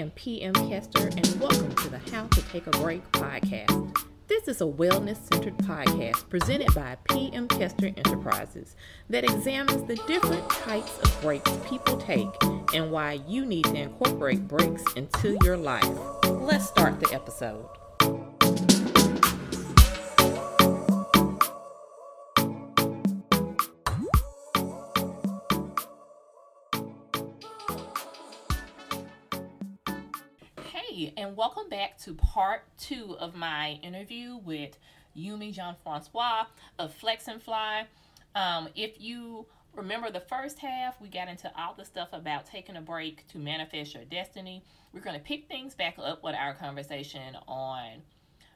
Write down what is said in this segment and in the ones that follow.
am PM Kester, and welcome to the How to Take a Break podcast. This is a wellness centered podcast presented by PM Kester Enterprises that examines the different types of breaks people take and why you need to incorporate breaks into your life. Let's start the episode. And welcome back to part two of my interview with Youmie Jean Francois of Flex and Fly. Um, if you remember the first half, we got into all the stuff about taking a break to manifest your destiny. We're going to pick things back up with our conversation on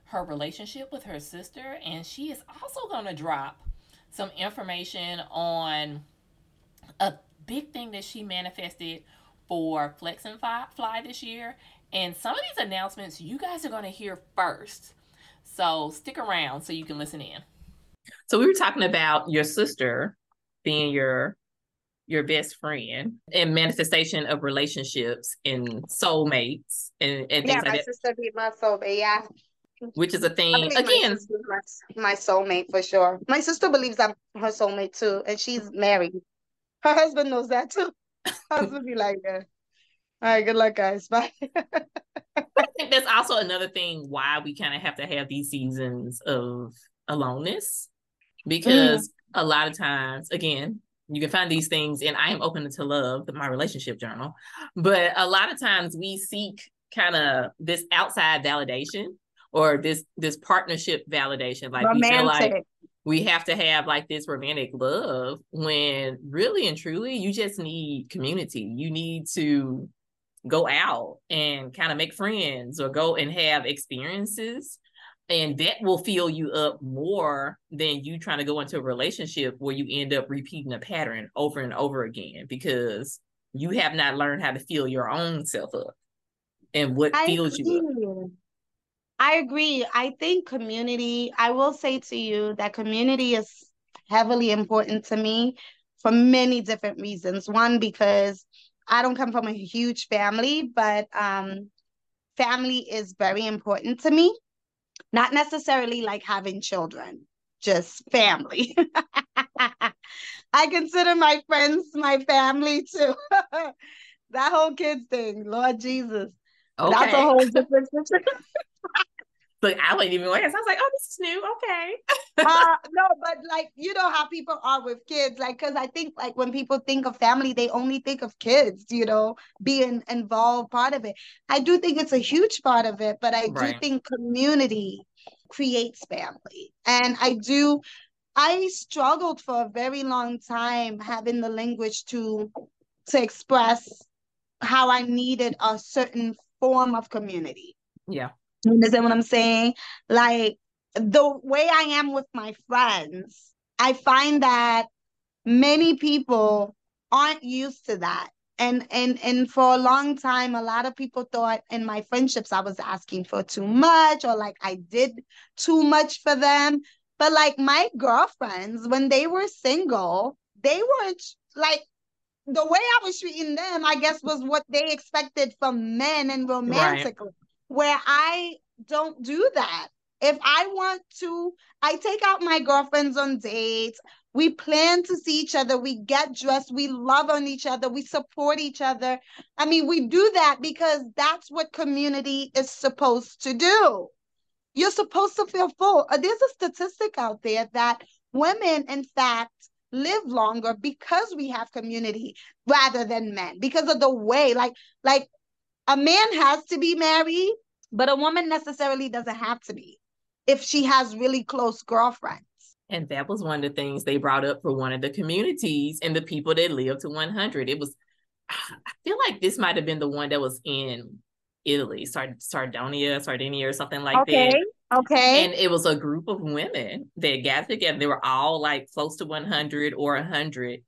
her relationship with her sister, and she is also going to drop some information on a big thing that she manifested for Flex and Fly this year and some of these announcements you guys are going to hear first. So stick around so you can listen in. So we were talking about your sister being your your best friend and manifestation of relationships and soulmates and, and yeah, my sister be my soulmate. Yeah, which is a thing again. My, my soulmate for sure. My sister believes I'm her soulmate too, and she's married. Her husband knows that too. husband be like, that. All right, good luck, guys. Bye. I think that's also another thing why we kind of have to have these seasons of aloneness because mm. a lot of times, again, you can find these things, and I am open to love, my relationship journal. But a lot of times we seek kind of this outside validation or this this partnership validation. Like romantic. we feel like we have to have like this romantic love when really and truly you just need community. You need to go out and kind of make friends or go and have experiences and that will fill you up more than you trying to go into a relationship where you end up repeating a pattern over and over again because you have not learned how to fill your own self up and what I fills agree. you up. I agree. I think community, I will say to you that community is heavily important to me for many different reasons. One, because I don't come from a huge family, but um, family is very important to me. Not necessarily like having children, just family. I consider my friends my family too. that whole kids thing, Lord Jesus. Okay. That's a whole different Look, I wasn't even aware. So I was like, oh, this is new. Okay. uh, no, but like, you know how people are with kids. Like, because I think, like, when people think of family, they only think of kids, you know, being involved part of it. I do think it's a huge part of it, but I right. do think community creates family. And I do, I struggled for a very long time having the language to to express how I needed a certain form of community. Yeah. You understand what I'm saying? Like the way I am with my friends, I find that many people aren't used to that. And and and for a long time, a lot of people thought in my friendships I was asking for too much or like I did too much for them. But like my girlfriends, when they were single, they weren't like the way I was treating them, I guess, was what they expected from men and romantically. Right where I don't do that. If I want to, I take out my girlfriends on dates. We plan to see each other. We get dressed. We love on each other. We support each other. I mean, we do that because that's what community is supposed to do. You're supposed to feel full. Uh, there's a statistic out there that women, in fact, live longer because we have community rather than men because of the way like like a man has to be married, but a woman necessarily doesn't have to be if she has really close girlfriends. And that was one of the things they brought up for one of the communities and the people that live to 100. It was, I feel like this might have been the one that was in Italy, Sard- Sardonia, Sardinia, or something like okay. that. Okay. And it was a group of women that gathered together. They were all like close to 100 or 100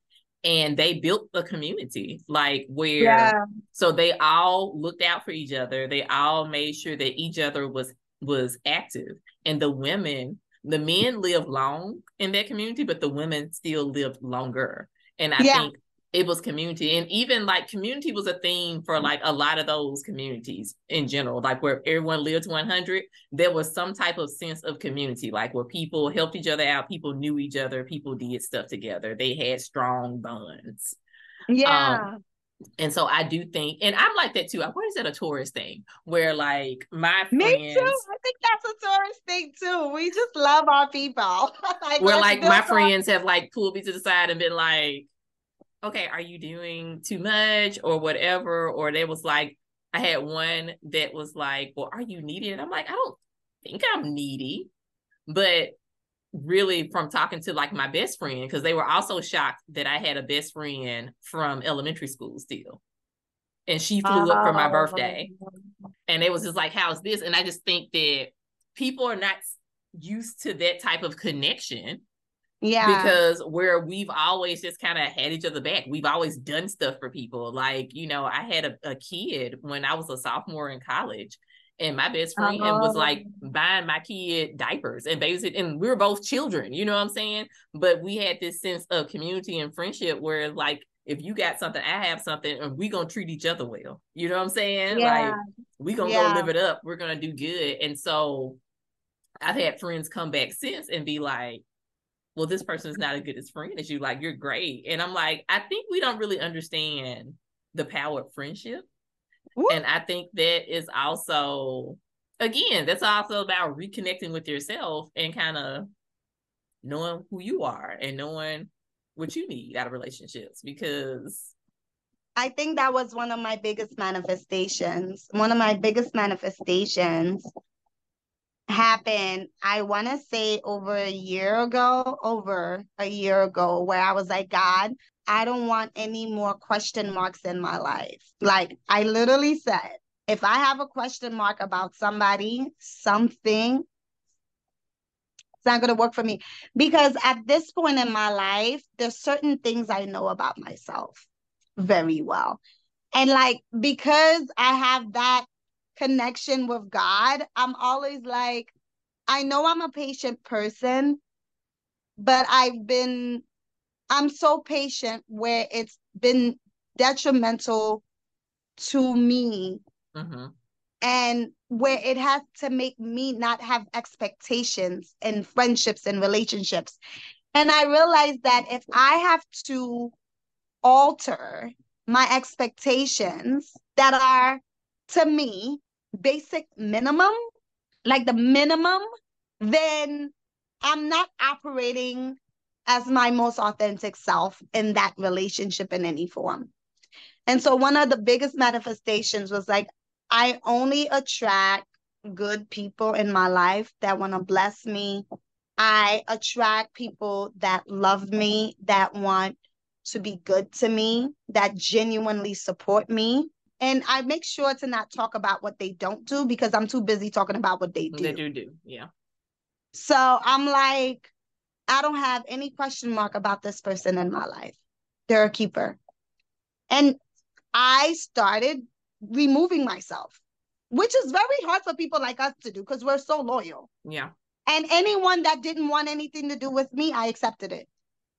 and they built a community like where yeah. so they all looked out for each other they all made sure that each other was was active and the women the men live long in that community but the women still live longer and i yeah. think it was community and even like community was a theme for like a lot of those communities in general like where everyone lived 100 there was some type of sense of community like where people helped each other out people knew each other people did stuff together they had strong bonds yeah um, and so I do think, and I'm like that too. I what is that a Taurus thing? Where like my friends, me too. I think that's a Taurus thing too. We just love our people. like, where like my friends have like pulled me to the side and been like, okay, are you doing too much or whatever? Or they was like, I had one that was like, well, are you needy? And I'm like, I don't think I'm needy. But really from talking to like my best friend, because they were also shocked that I had a best friend from elementary school still. And she flew up for my birthday. Oh. And it was just like, how's this? And I just think that people are not used to that type of connection yeah. Because where we've always just kind of had each other back. We've always done stuff for people. Like, you know, I had a, a kid when I was a sophomore in college. And my best friend uh-huh. was like buying my kid diapers and babysit, and we were both children, you know what I'm saying? But we had this sense of community and friendship where like if you got something, I have something, and we gonna treat each other well. You know what I'm saying? Yeah. Like we gonna yeah. go live it up. We're gonna do good. And so I've had friends come back since and be like, well, this person is not as good as friend as you. Like, you're great. And I'm like, I think we don't really understand the power of friendship. And I think that is also, again, that's also about reconnecting with yourself and kind of knowing who you are and knowing what you need out of relationships because I think that was one of my biggest manifestations. One of my biggest manifestations happened, I want to say over a year ago, over a year ago, where I was like, God, I don't want any more question marks in my life. Like, I literally said, if I have a question mark about somebody, something, it's not going to work for me. Because at this point in my life, there's certain things I know about myself very well. And like, because I have that connection with God, I'm always like, I know I'm a patient person, but I've been, I'm so patient where it's been detrimental to me. Mm-hmm. And where it has to make me not have expectations in friendships and relationships. And I realized that if I have to alter my expectations that are to me basic minimum, like the minimum, then I'm not operating as my most authentic self in that relationship in any form. And so one of the biggest manifestations was like, I only attract good people in my life that want to bless me. I attract people that love me, that want to be good to me, that genuinely support me. And I make sure to not talk about what they don't do because I'm too busy talking about what they do. They do do, yeah. So I'm like, I don't have any question mark about this person in my life. They're a keeper. And I started removing myself, which is very hard for people like us to do because we're so loyal. Yeah. And anyone that didn't want anything to do with me, I accepted it.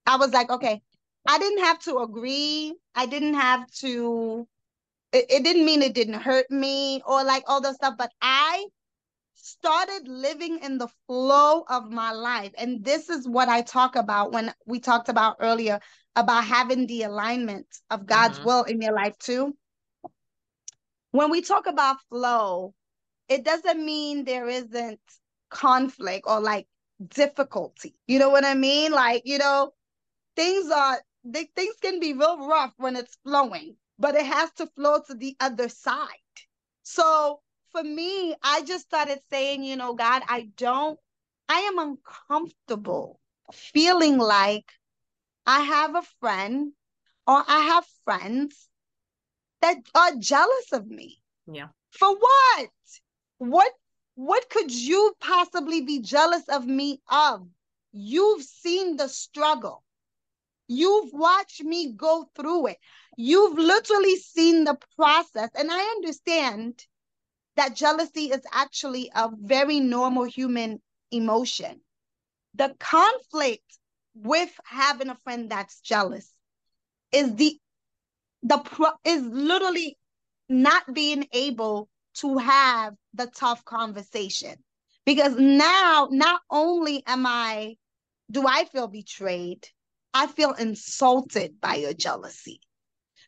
I was like, okay, I didn't have to agree. I didn't have to it, it didn't mean it didn't hurt me or like all the stuff, but I started living in the flow of my life. And this is what I talk about when we talked about earlier about having the alignment of God's mm-hmm. will in your life too. When we talk about flow, it doesn't mean there isn't conflict or like difficulty. You know what I mean? Like, you know, things are they, things can be real rough when it's flowing but it has to flow to the other side. So for me, I just started saying, you know, God, I don't, I am uncomfortable feeling like I have a friend or I have friends that are jealous of me. Yeah. For what? What what could you possibly be jealous of me of? You've seen the struggle. You've watched me go through it. You've literally seen the process. And I understand that jealousy is actually a very normal human emotion. The conflict with having a friend that's jealous is the the pro is literally not being able to have the tough conversation because now not only am i do i feel betrayed i feel insulted by your jealousy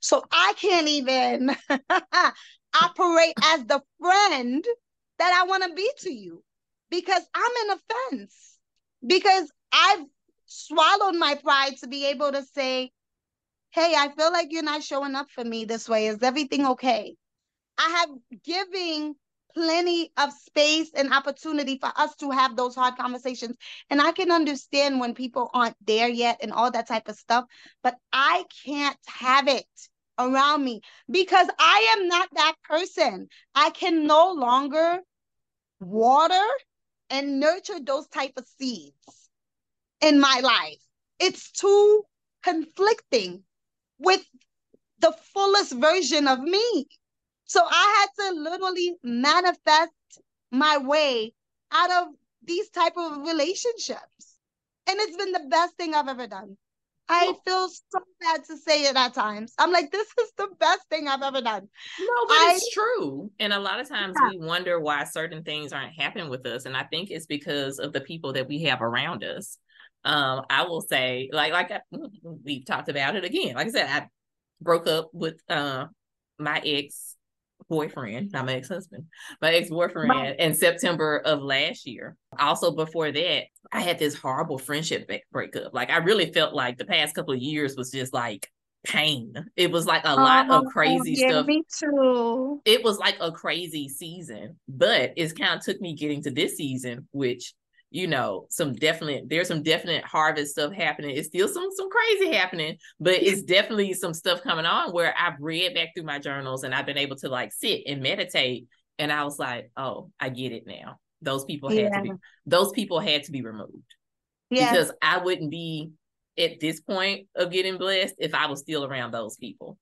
so i can't even operate as the friend that i want to be to you because i'm in offense because i've swallowed my pride to be able to say hey, I feel like you're not showing up for me this way. Is everything okay? I have giving plenty of space and opportunity for us to have those hard conversations. And I can understand when people aren't there yet and all that type of stuff, but I can't have it around me because I am not that person. I can no longer water and nurture those type of seeds in my life. It's too conflicting with the fullest version of me. So I had to literally manifest my way out of these type of relationships. And it's been the best thing I've ever done. I feel so bad to say it at times. I'm like, this is the best thing I've ever done. No, but I, it's true. And a lot of times yeah. we wonder why certain things aren't happening with us. And I think it's because of the people that we have around us. Um, I will say, like, like I, we've talked about it again. Like I said, I broke up with uh, my ex boyfriend, not my ex husband, my ex boyfriend in September of last year. Also, before that, I had this horrible friendship breakup. Like, I really felt like the past couple of years was just like pain. It was like a lot oh, of oh, crazy yeah, stuff. Me too. It was like a crazy season, but it's kind of took me getting to this season, which you know some definite there's some definite harvest stuff happening it's still some some crazy happening but it's definitely some stuff coming on where i've read back through my journals and i've been able to like sit and meditate and i was like oh i get it now those people had yeah. to be those people had to be removed yeah. because i wouldn't be at this point of getting blessed if i was still around those people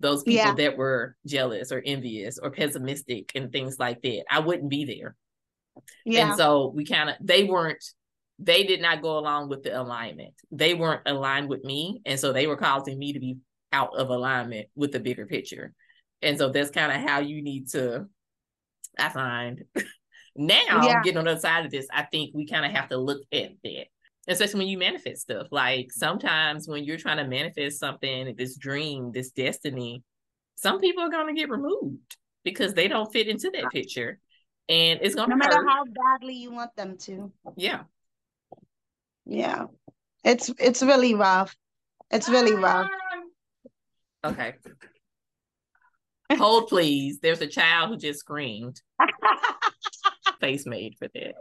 those people yeah. that were jealous or envious or pessimistic and things like that i wouldn't be there yeah. And so we kind of they weren't they did not go along with the alignment. They weren't aligned with me. And so they were causing me to be out of alignment with the bigger picture. And so that's kind of how you need to, I find. now, yeah. getting on the other side of this, I think we kind of have to look at that. Especially when you manifest stuff. Like sometimes when you're trying to manifest something, this dream, this destiny, some people are going to get removed because they don't fit into that picture and it's gonna no matter hurt. how badly you want them to. Yeah. Yeah. It's it's really rough. It's really rough. Okay. Hold please. There's a child who just screamed. face made for that.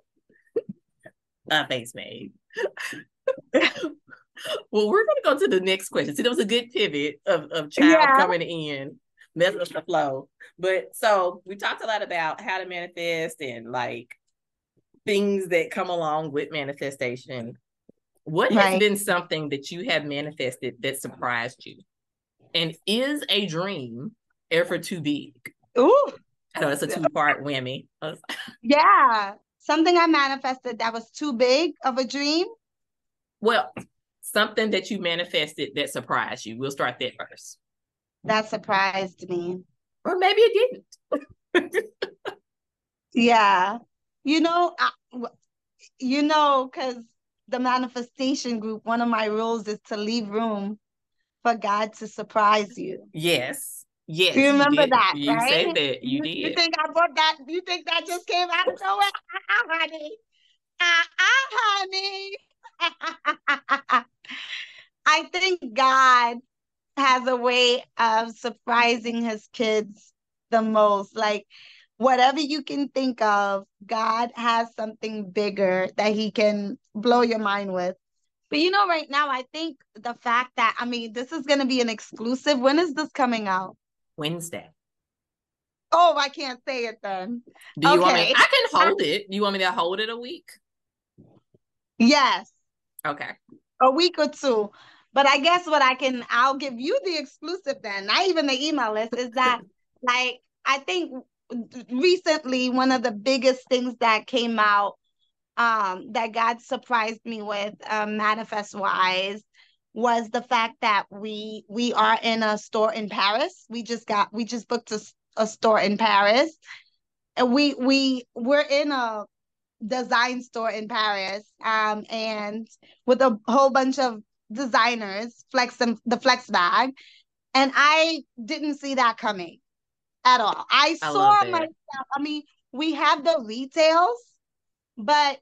A face made. well, we're gonna go to the next question. See, there was a good pivot of, of child yeah. coming in mess up the flow. But so we talked a lot about how to manifest and like things that come along with manifestation. What right. has been something that you have manifested that surprised you? And is a dream ever too big? Ooh. I know it's a two part whammy. yeah. Something I manifested that was too big of a dream. Well, something that you manifested that surprised you. We'll start that first. That surprised me. Or maybe it didn't. yeah. You know, I, you know, because the manifestation group, one of my rules is to leave room for God to surprise you. Yes. Yes. You remember you that, you right? said that. You, you did. You think I brought that? You think that just came out of nowhere? Ah, honey. Ah, honey. I think God has a way of surprising his kids the most. Like whatever you can think of, God has something bigger that he can blow your mind with. But you know, right now, I think the fact that, I mean, this is going to be an exclusive. When is this coming out? Wednesday. Oh, I can't say it then. Do you okay. want me? I can hold it. You want me to hold it a week? Yes. Okay. A week or two. But I guess what I can, I'll give you the exclusive then, not even the email list, is that like, I think recently one of the biggest things that came out um, that God surprised me with um, manifest wise was the fact that we we are in a store in Paris. We just got we just booked a, a store in Paris. And we we we're in a design store in Paris. Um and with a whole bunch of designers, flex and the flex bag. And I didn't see that coming at all. I, I saw myself. I mean, we have the retails, but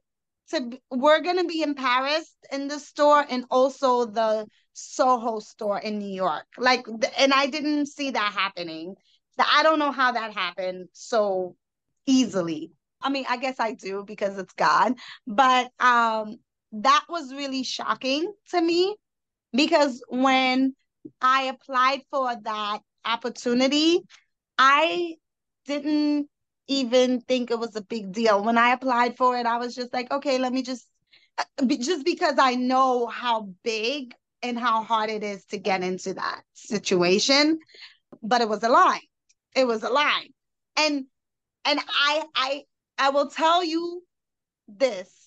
to we're gonna be in Paris in the store and also the Soho store in New York. Like, and I didn't see that happening. I don't know how that happened so easily. I mean, I guess I do because it's God, but um, that was really shocking to me because when I applied for that opportunity, I didn't even think it was a big deal. When I applied for it, I was just like, okay, let me just, uh, just because I know how big and how hard it is to get into that situation. But it was a lie. It was a lie. And and I I I will tell you this.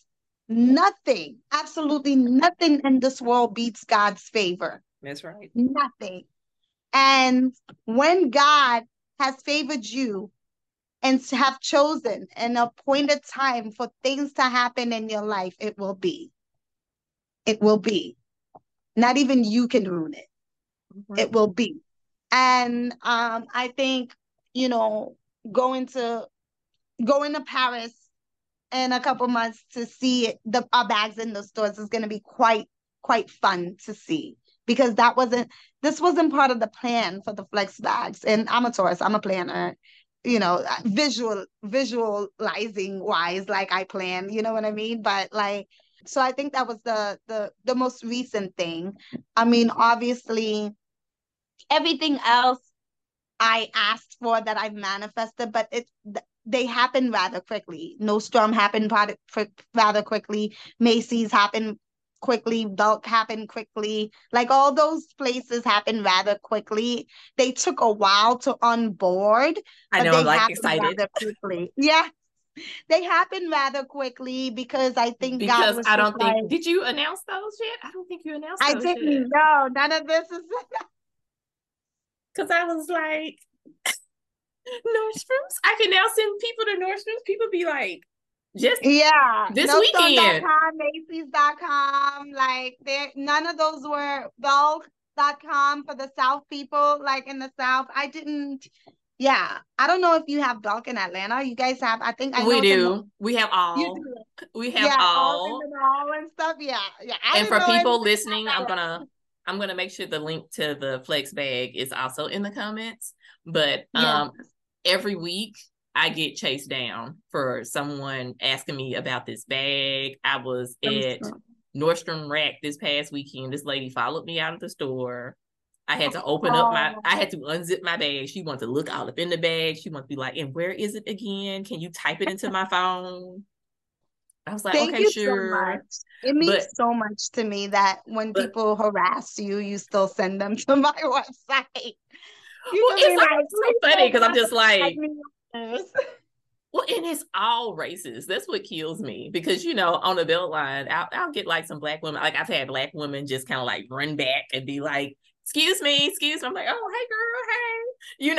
Nothing, absolutely nothing in this world beats God's favor. That's right. Nothing. And when God has favored you and have chosen an appointed time for things to happen in your life, it will be. It will be. Not even you can ruin it. Mm-hmm. It will be. And um, I think, you know, going to going to Paris in a couple months to see the our bags in the stores is going to be quite quite fun to see. Because that wasn't this wasn't part of the plan for the flex bags. And i'm a Taurus i'm a planner you know uh, visual visualizing wise like i plan you know what i mean? But like so i think that was the the the most recent thing. I mean obviously everything else i asked for that i've manifested but it they happen rather quickly Nordstrom happened rather quickly macy's happened quickly Belk happened quickly like all those places happened rather quickly they took a while to onboard i know i'm like excited quickly yeah they happened rather quickly because I think because I don't think like, did you announce those yet? I don't think you announced. I didn't. Yet. No, none of this is. Because I was like, Nordstrom's. I can now send people to Nordstrom's. People be like, just yeah, this weekend. Macy's.com, like there, none of those were Belk.com for the South people, like in the South. I didn't. Yeah, I don't know if you have Belk in Atlanta. You guys have, I think I we do. we have all. We have yeah, all. all and stuff. Yeah, yeah. I and for people listening, I'm gonna I'm gonna make sure the link to the flex bag is also in the comments. But um, every week I get chased down for someone asking me about this bag. I was at Nordstrom Rack this past weekend. This lady followed me out of the store I had to open up my, I had to unzip my bag. She wanted to look all up in the bag. She wanted to be like, and where is it again? Can you type it into my phone? I was like, Thank okay, sure. So it means but, so much to me that when but, people harass you, you still send them to my website. Well, it's like, so funny because I'm just like, well, and it's all races. That's what kills me because you know, on the Beltline, I'll, I'll get like some black women. Like I've had black women just kind of like run back and be like, excuse me, excuse me. I'm like, oh, hey, girl, hey. You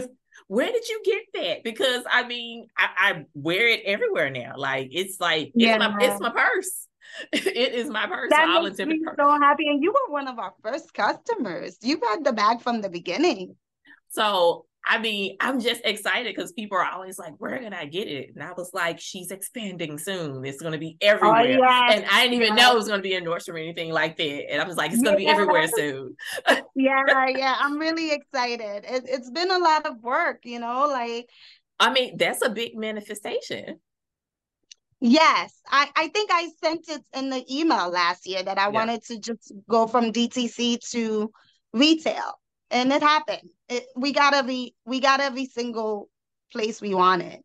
know, where did you get that? Because I mean, I, I wear it everywhere now. Like it's like yeah. it's my it's my purse. It is my purse. That makes me purse. so happy. And you were one of our first customers. You've had the bag from the beginning. So I mean, I'm just excited because people are always like, where can I get it? And I was like, she's expanding soon. It's going to be oh, everywhere. Oh, yes. And I didn't even yes. know it was going to be in Nordstrom or anything like that. And I was like, it's going to be everywhere soon. yeah, yeah. I'm really excited. It, it's been a lot of work, you know, like. I mean, that's a big manifestation. Yes, I, I think I sent it in the email last year that I yeah. wanted to just go from DTC to retail and it happened. It, we got every we got every single place we wanted.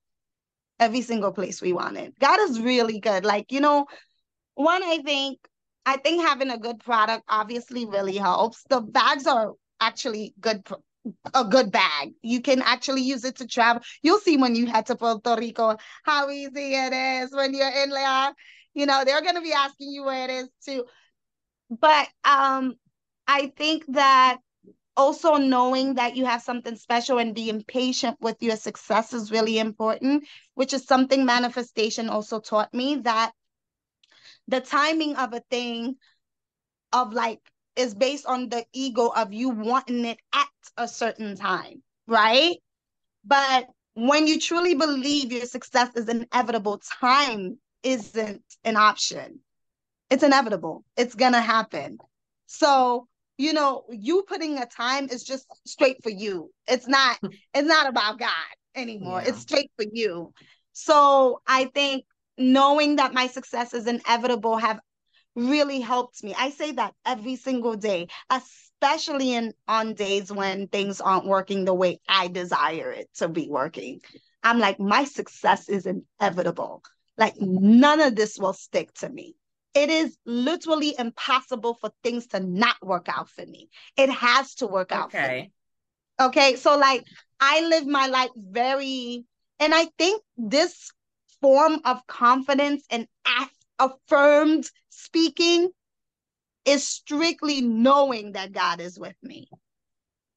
Every single place we wanted. God is really good. Like, you know, one, I think I think having a good product obviously really helps. The bags are actually good a good bag. You can actually use it to travel. You'll see when you head to Puerto Rico how easy it is when you're in there. You know, they're gonna be asking you where it is too but um I think that also knowing that you have something special and being patient with your success is really important, which is something manifestation also taught me that the timing of a thing of like is based on the ego of you wanting it at a certain time, right? But when you truly believe your success is inevitable, time isn't an option. It's inevitable. It's going to happen. So, you know, you putting a time is just straight for you. It's not it's not about God anymore. Yeah. It's straight for you. So, I think knowing that my success is inevitable have really helped me. I say that every single day, especially in on days when things aren't working the way I desire it to be working. I'm like, my success is inevitable. Like none of this will stick to me. It is literally impossible for things to not work out for me. It has to work out okay. for me. Okay. So like I live my life very, and I think this form of confidence and affirmed speaking is strictly knowing that God is with me.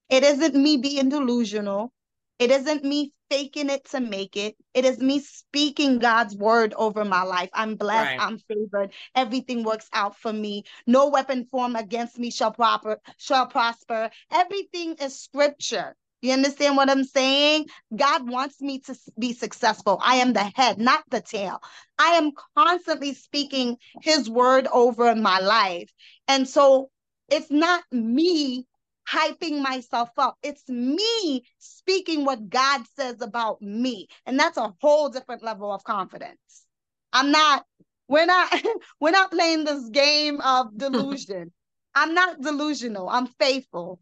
It isn't me being delusional. It isn't me faking it to make it. It is me speaking God's word over my life. I'm blessed. Right. I'm favored. Everything works out for me. No weapon formed against me shall proper shall prosper. Everything is scripture. You understand what I'm saying? God wants me to be successful. I am the head, not the tail. I am constantly speaking his word over my life. And so it's not me hyping myself up. It's me speaking what God says about me. And that's a whole different level of confidence. I'm not, we're not, we're not playing this game of delusion. I'm not delusional. I'm faithful.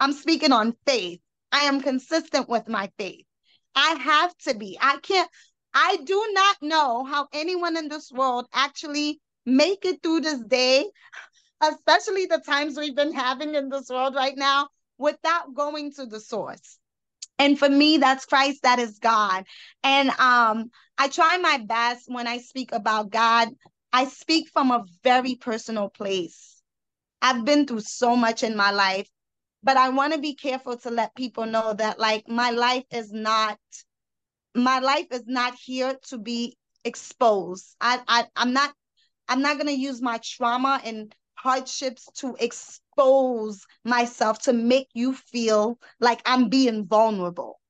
I'm speaking on faith. I am consistent with my faith. I have to be. I can't, I do not know how anyone in this world actually make it through this day, especially the times we've been having in this world right now, without going to the source. And for me, that's Christ, that is God. And um, I try my best when I speak about God, I speak from a very personal place. I've been through so much in my life but I want to be careful to let people know that like my life is not my life is not here to be exposed. I, I I'm not I'm not gonna use my trauma and hardships to expose myself to make you feel like I'm being vulnerable.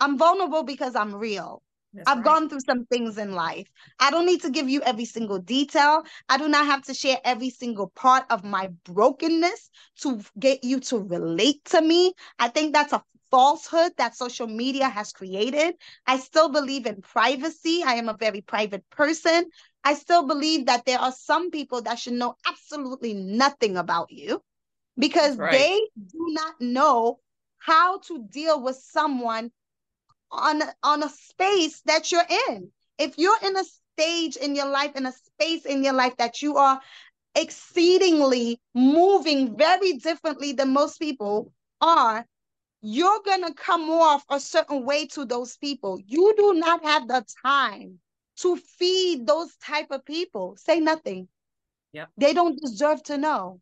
I'm vulnerable because I'm real. That's I've right. gone through some things in life. I don't need to give you every single detail. I do not have to share every single part of my brokenness to get you to relate to me. I think that's a falsehood that social media has created. I still believe in privacy. I am a very private person. I still believe that there are some people that should know absolutely nothing about you because right. they do not know how to deal with someone on on a space that you're in. If you're in a stage in your life, in a space in your life that you are exceedingly moving very differently than most people are, you're going to come off a certain way to those people. You do not have the time to feed those type of people. Say nothing. Yep. They don't deserve to know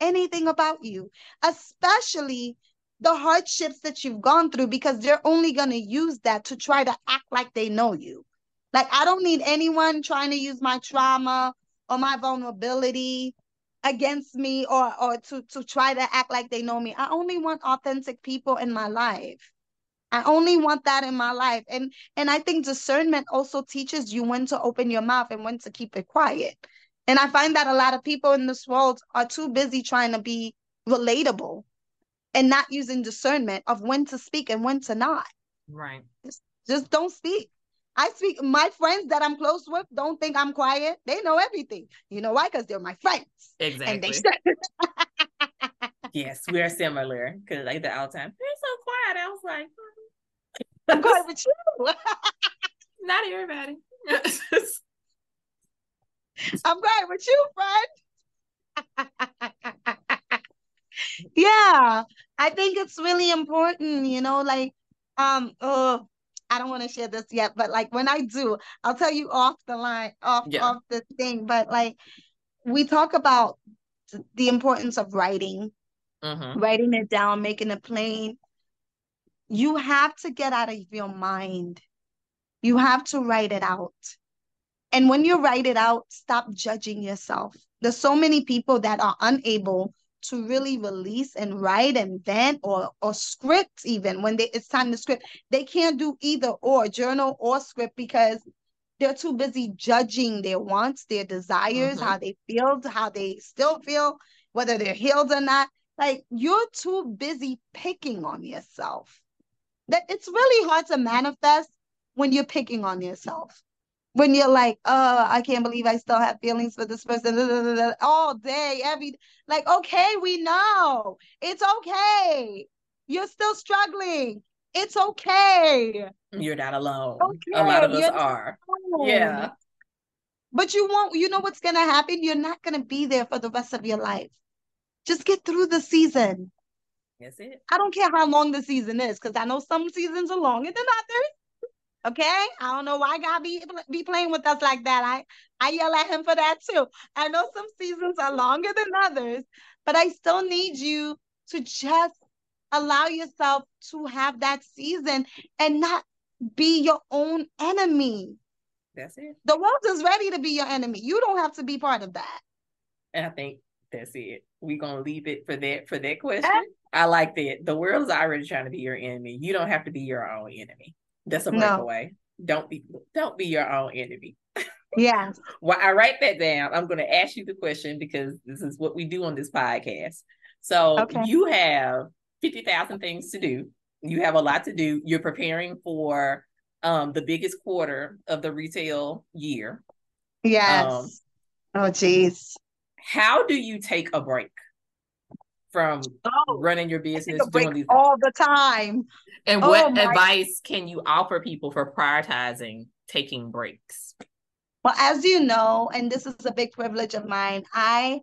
anything about you, especially the hardships that you've gone through because they're only going to use that to try to act like they know you. Like, I don't need anyone trying to use my trauma or my vulnerability against me or or to to try to act like they know me. I only want authentic people in my life. I only want that in my life. And and I think discernment also teaches you when to open your mouth and when to keep it quiet. And I find that a lot of people in this world are too busy trying to be relatable and not using discernment of when to speak and when to not. Right. Just, just don't speak. I speak, my friends that I'm close with don't think I'm quiet. They know everything. You know why? Because they're my friends. Exactly. And they yes, we are similar. Because like the all time, they're so quiet. I was like, I'm quiet with you. Not everybody. I'm quiet with you, friend yeah i think it's really important you know like um oh i don't want to share this yet but like when i do i'll tell you off the line off yeah. off the thing but like we talk about the importance of writing, mm-hmm. writing it down, making it plain. You have to get out of your mind. You have to write it out. And when you write it out, stop judging yourself. There's so many people that are unable to really release and write and vent or or script even when they it's time to script. They can't do either or journal or script because they're too busy judging their wants, their desires, mm-hmm. how they feel, how they still feel, whether they're healed or not. Like you're too busy picking on yourself. That it's really hard to manifest when you're picking on yourself. When you're like, oh, I can't believe I still have feelings for this person all day, every like, okay, we know. It's okay. You're still struggling. It's okay. You're not alone. Okay. A lot of us are. Yeah. But you won't, you know what's gonna happen? You're not gonna be there for the rest of your life. Just get through the season. That's it. I don't care how long the season is, because I know some seasons are longer than others. Okay, I don't know why God be be playing with us like that. I I yell at him for that too. I know some seasons are longer than others, but I still need you to just allow yourself to have that season and not be your own enemy. That's it. The world is ready to be your enemy. You don't have to be part of that. And I think that's it. We're gonna leave it for that for that question. I like that. The world is already trying to be your enemy. You don't have to be your own enemy. That's a breakaway. No. Don't be don't be your own enemy. Yes. well, I write that down. I'm gonna ask you the question because this is what we do on this podcast. So okay. you have 50,000 things to do. You have a lot to do. You're preparing for um, the biggest quarter of the retail year. Yes. Um, oh, geez. How do you take a break from oh, running your business doing these all the time? And what oh, advice can you offer people for prioritizing taking breaks? Well, as you know, and this is a big privilege of mine, I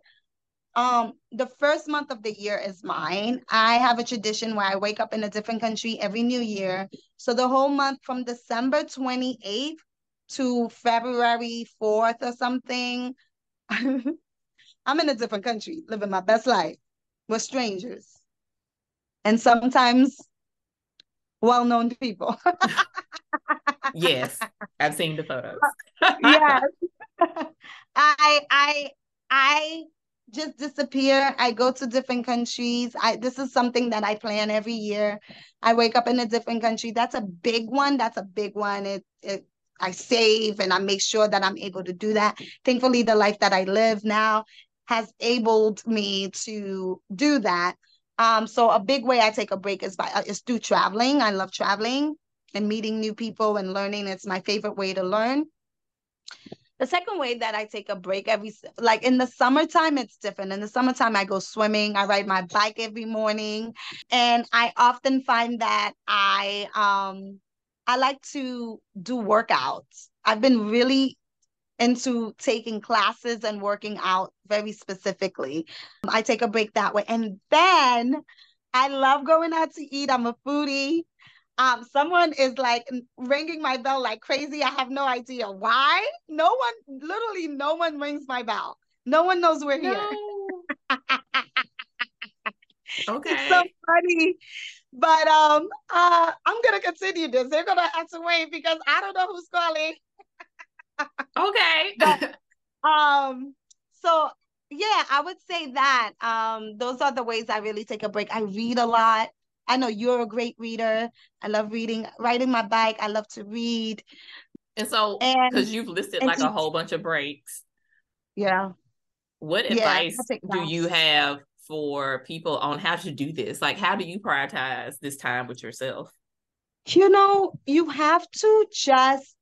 um, the first month of the year is mine. I have a tradition where I wake up in a different country every new year. So the whole month from December 28th to February 4th or something, I'm in a different country, living my best life with strangers. And sometimes well-known people. yes, I've seen the photos. yes. I I I just disappear. I go to different countries. I this is something that I plan every year. I wake up in a different country. That's a big one. That's a big one. It it I save and I make sure that I'm able to do that. Thankfully, the life that I live now has enabled me to do that. Um, so a big way I take a break is by is through traveling. I love traveling and meeting new people and learning. It's my favorite way to learn. The second way that I take a break every like in the summertime, it's different. In the summertime, I go swimming. I ride my bike every morning, and I often find that I um I like to do workouts. I've been really into taking classes and working out very specifically. I take a break that way, and then I love going out to eat. I'm a foodie um, someone is like ringing my bell like crazy. I have no idea why. No one, literally, no one rings my bell. No one knows we're no. here. okay. It's so funny. But um, uh, I'm gonna continue this. They're gonna have to wait because I don't know who's calling. Okay. but, um, so yeah, I would say that um, those are the ways I really take a break. I read a lot. I know you're a great reader. I love reading, riding my bike. I love to read. And so, because you've listed like a whole bunch of breaks. Yeah. What advice yeah, do you have for people on how to do this? Like, how do you prioritize this time with yourself? You know, you have to just,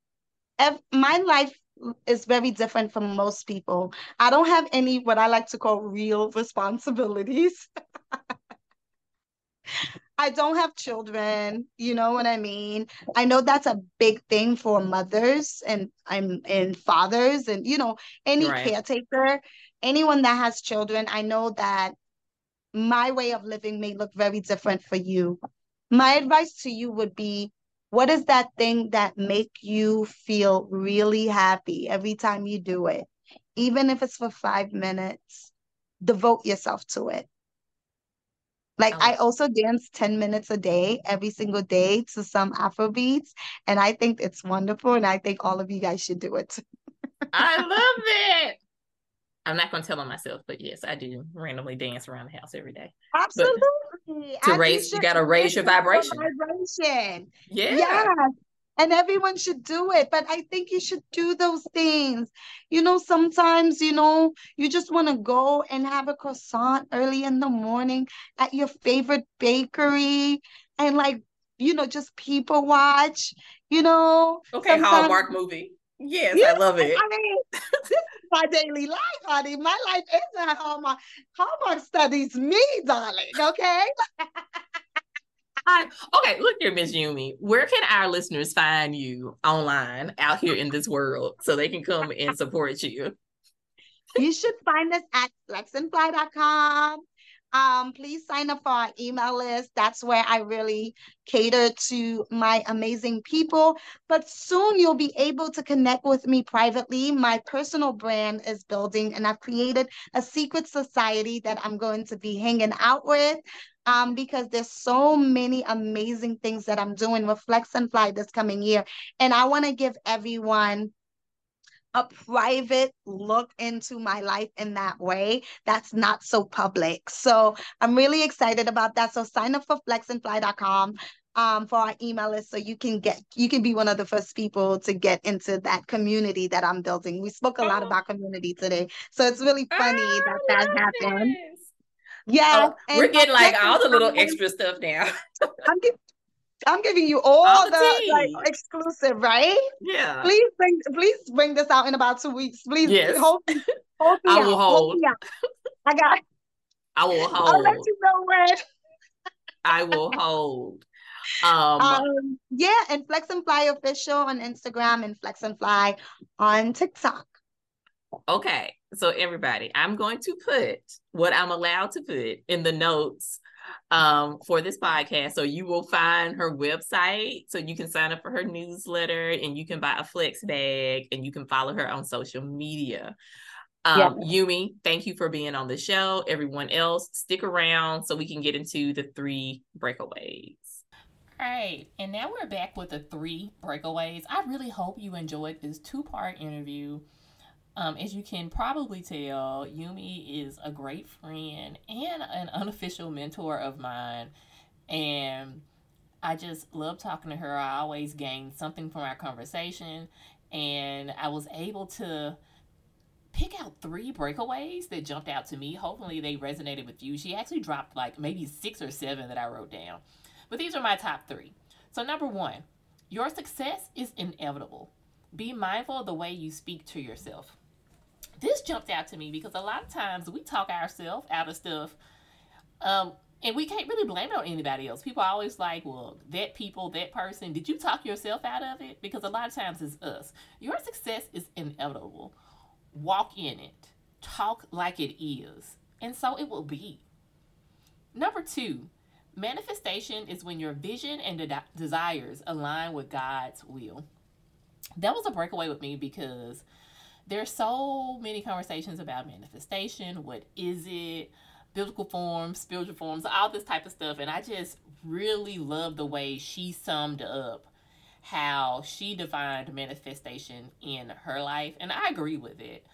my life is very different from most people. I don't have any what I like to call real responsibilities. I don't have children, you know what I mean? I know that's a big thing for mothers and I'm and fathers and you know any right. caretaker, anyone that has children, I know that my way of living may look very different for you. My advice to you would be what is that thing that make you feel really happy every time you do it? Even if it's for 5 minutes. devote yourself to it. Like I oh. also dance 10 minutes a day, every single day to some Afro beats. And I think it's wonderful. And I think all of you guys should do it. I love it. I'm not gonna tell on myself, but yes, I do randomly dance around the house every day. Absolutely. To raise you, you gotta raise your vibration. vibration. Yeah. Yes and everyone should do it but i think you should do those things you know sometimes you know you just want to go and have a croissant early in the morning at your favorite bakery and like you know just people watch you know okay sometimes... hallmark movie yes yeah, i love it I mean, this is my daily life honey my life isn't hallmark hallmark studies me darling okay okay, look here, Miss Youmie. Where can our listeners find you online out here in this world so they can come and support you? You should find us at flexnfly.com. Um, please sign up for our email list. That's where I really cater to my amazing people. But soon you'll be able to connect with me privately. My personal brand is building, and I've created a secret society that I'm going to be hanging out with um, because there's so many amazing things that I'm doing with Flex and Fly this coming year. And I want to give everyone a private look into my life in that way that's not so public. So I'm really excited about that. So sign up for flexnfly.com um, for our email list so you can get you can be one of the first people to get into that community that I'm building. We spoke a lot oh. about community today. So it's really funny oh, that that happened. This. Yeah, uh, we're getting like all the little extra stuff now. I'm, I'm giving you all, all the, the like exclusive, right? Yeah. Please bring please bring this out in about two weeks. Please yes. hold, hold I will out. hold. hold I got I will hold. I'll let you know when. I will hold. Um, um, yeah, and Flex and Fly official on Instagram and Flex and Fly on TikTok. Okay, so everybody, I'm going to put what I'm allowed to put in the notes um, for this podcast. So you will find her website so you can sign up for her newsletter and you can buy a flex bag and you can follow her on social media. Um, yeah. Youmie, thank you for being on the show. Everyone else, stick around so we can get into the three breakaways. All right, and now we're back with the three breakaways. I really hope you enjoyed this two part interview. Um, as you can probably tell, Youmie is a great friend and an unofficial mentor of mine. And I just love talking to her. I always gain something from our conversation. And I was able to pick out three breakaways that jumped out to me. Hopefully, they resonated with you. She actually dropped like maybe six or seven that I wrote down. But these are my top three. So, number one, your success is inevitable. Be mindful of the way you speak to yourself this jumped out to me because a lot of times we talk ourselves out of stuff um, and we can't really blame it on anybody else. People are always like, well, that people, that person, did you talk yourself out of it? Because a lot of times it's us. Your success is inevitable. Walk in it, talk like it is, and so it will be. Number two, manifestation is when your vision and de- desires align with God's will. That was a breakaway with me because there's so many conversations about manifestation. What is it? Biblical forms, spiritual forms, all this type of stuff. And I just really love the way she summed up how she defined manifestation in her life. And I agree with it.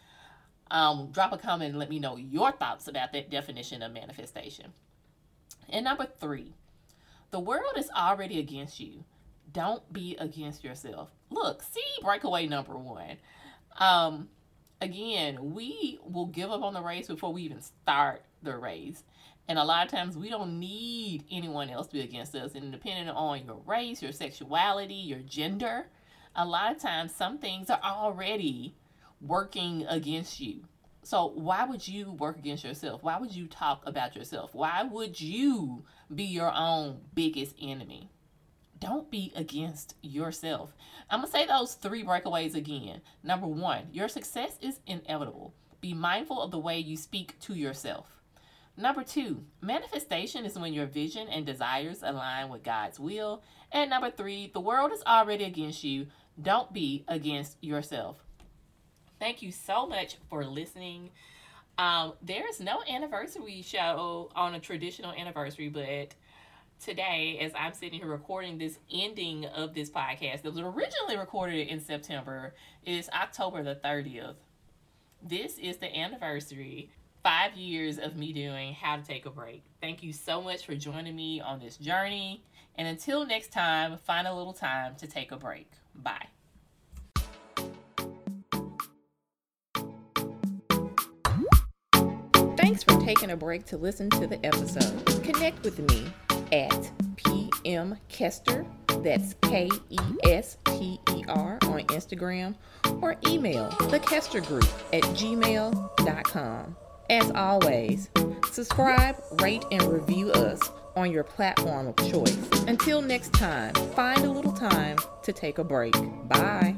Um, drop a comment and let me know your thoughts about that definition of manifestation. And number three, the world is already against you. Don't be against yourself. Look, see breakaway number one um, again, we will give up on the race before we even start the race. And a lot of times we don't need anyone else to be against us. And depending on your race, your sexuality, your gender, a lot of times some things are already working against you. So why would you work against yourself? Why would you talk about yourself? Why would you be your own biggest enemy? Don't be against yourself. I'm going to say those three breakaways again. Number one, your success is inevitable. Be mindful of the way you speak to yourself. Number two, manifestation is when your vision and desires align with God's will. And number three, the world is already against you. Don't be against yourself. Thank you so much for listening. Um, there's no anniversary show on a traditional anniversary, but today, as I'm sitting here recording this ending of this podcast that was originally recorded in September, is October the 30th. This is the anniversary, five years of me doing How to Take a Break. Thank you so much for joining me on this journey. And until next time, find a little time to take a break. Bye. Thanks for taking a break to listen to the episode. Connect with me at PM Kester, that's K E S T E R on Instagram, or email the Kester Group at gmail.com. As always, subscribe, rate, and review us on your platform of choice. Until next time, find a little time to take a break. Bye.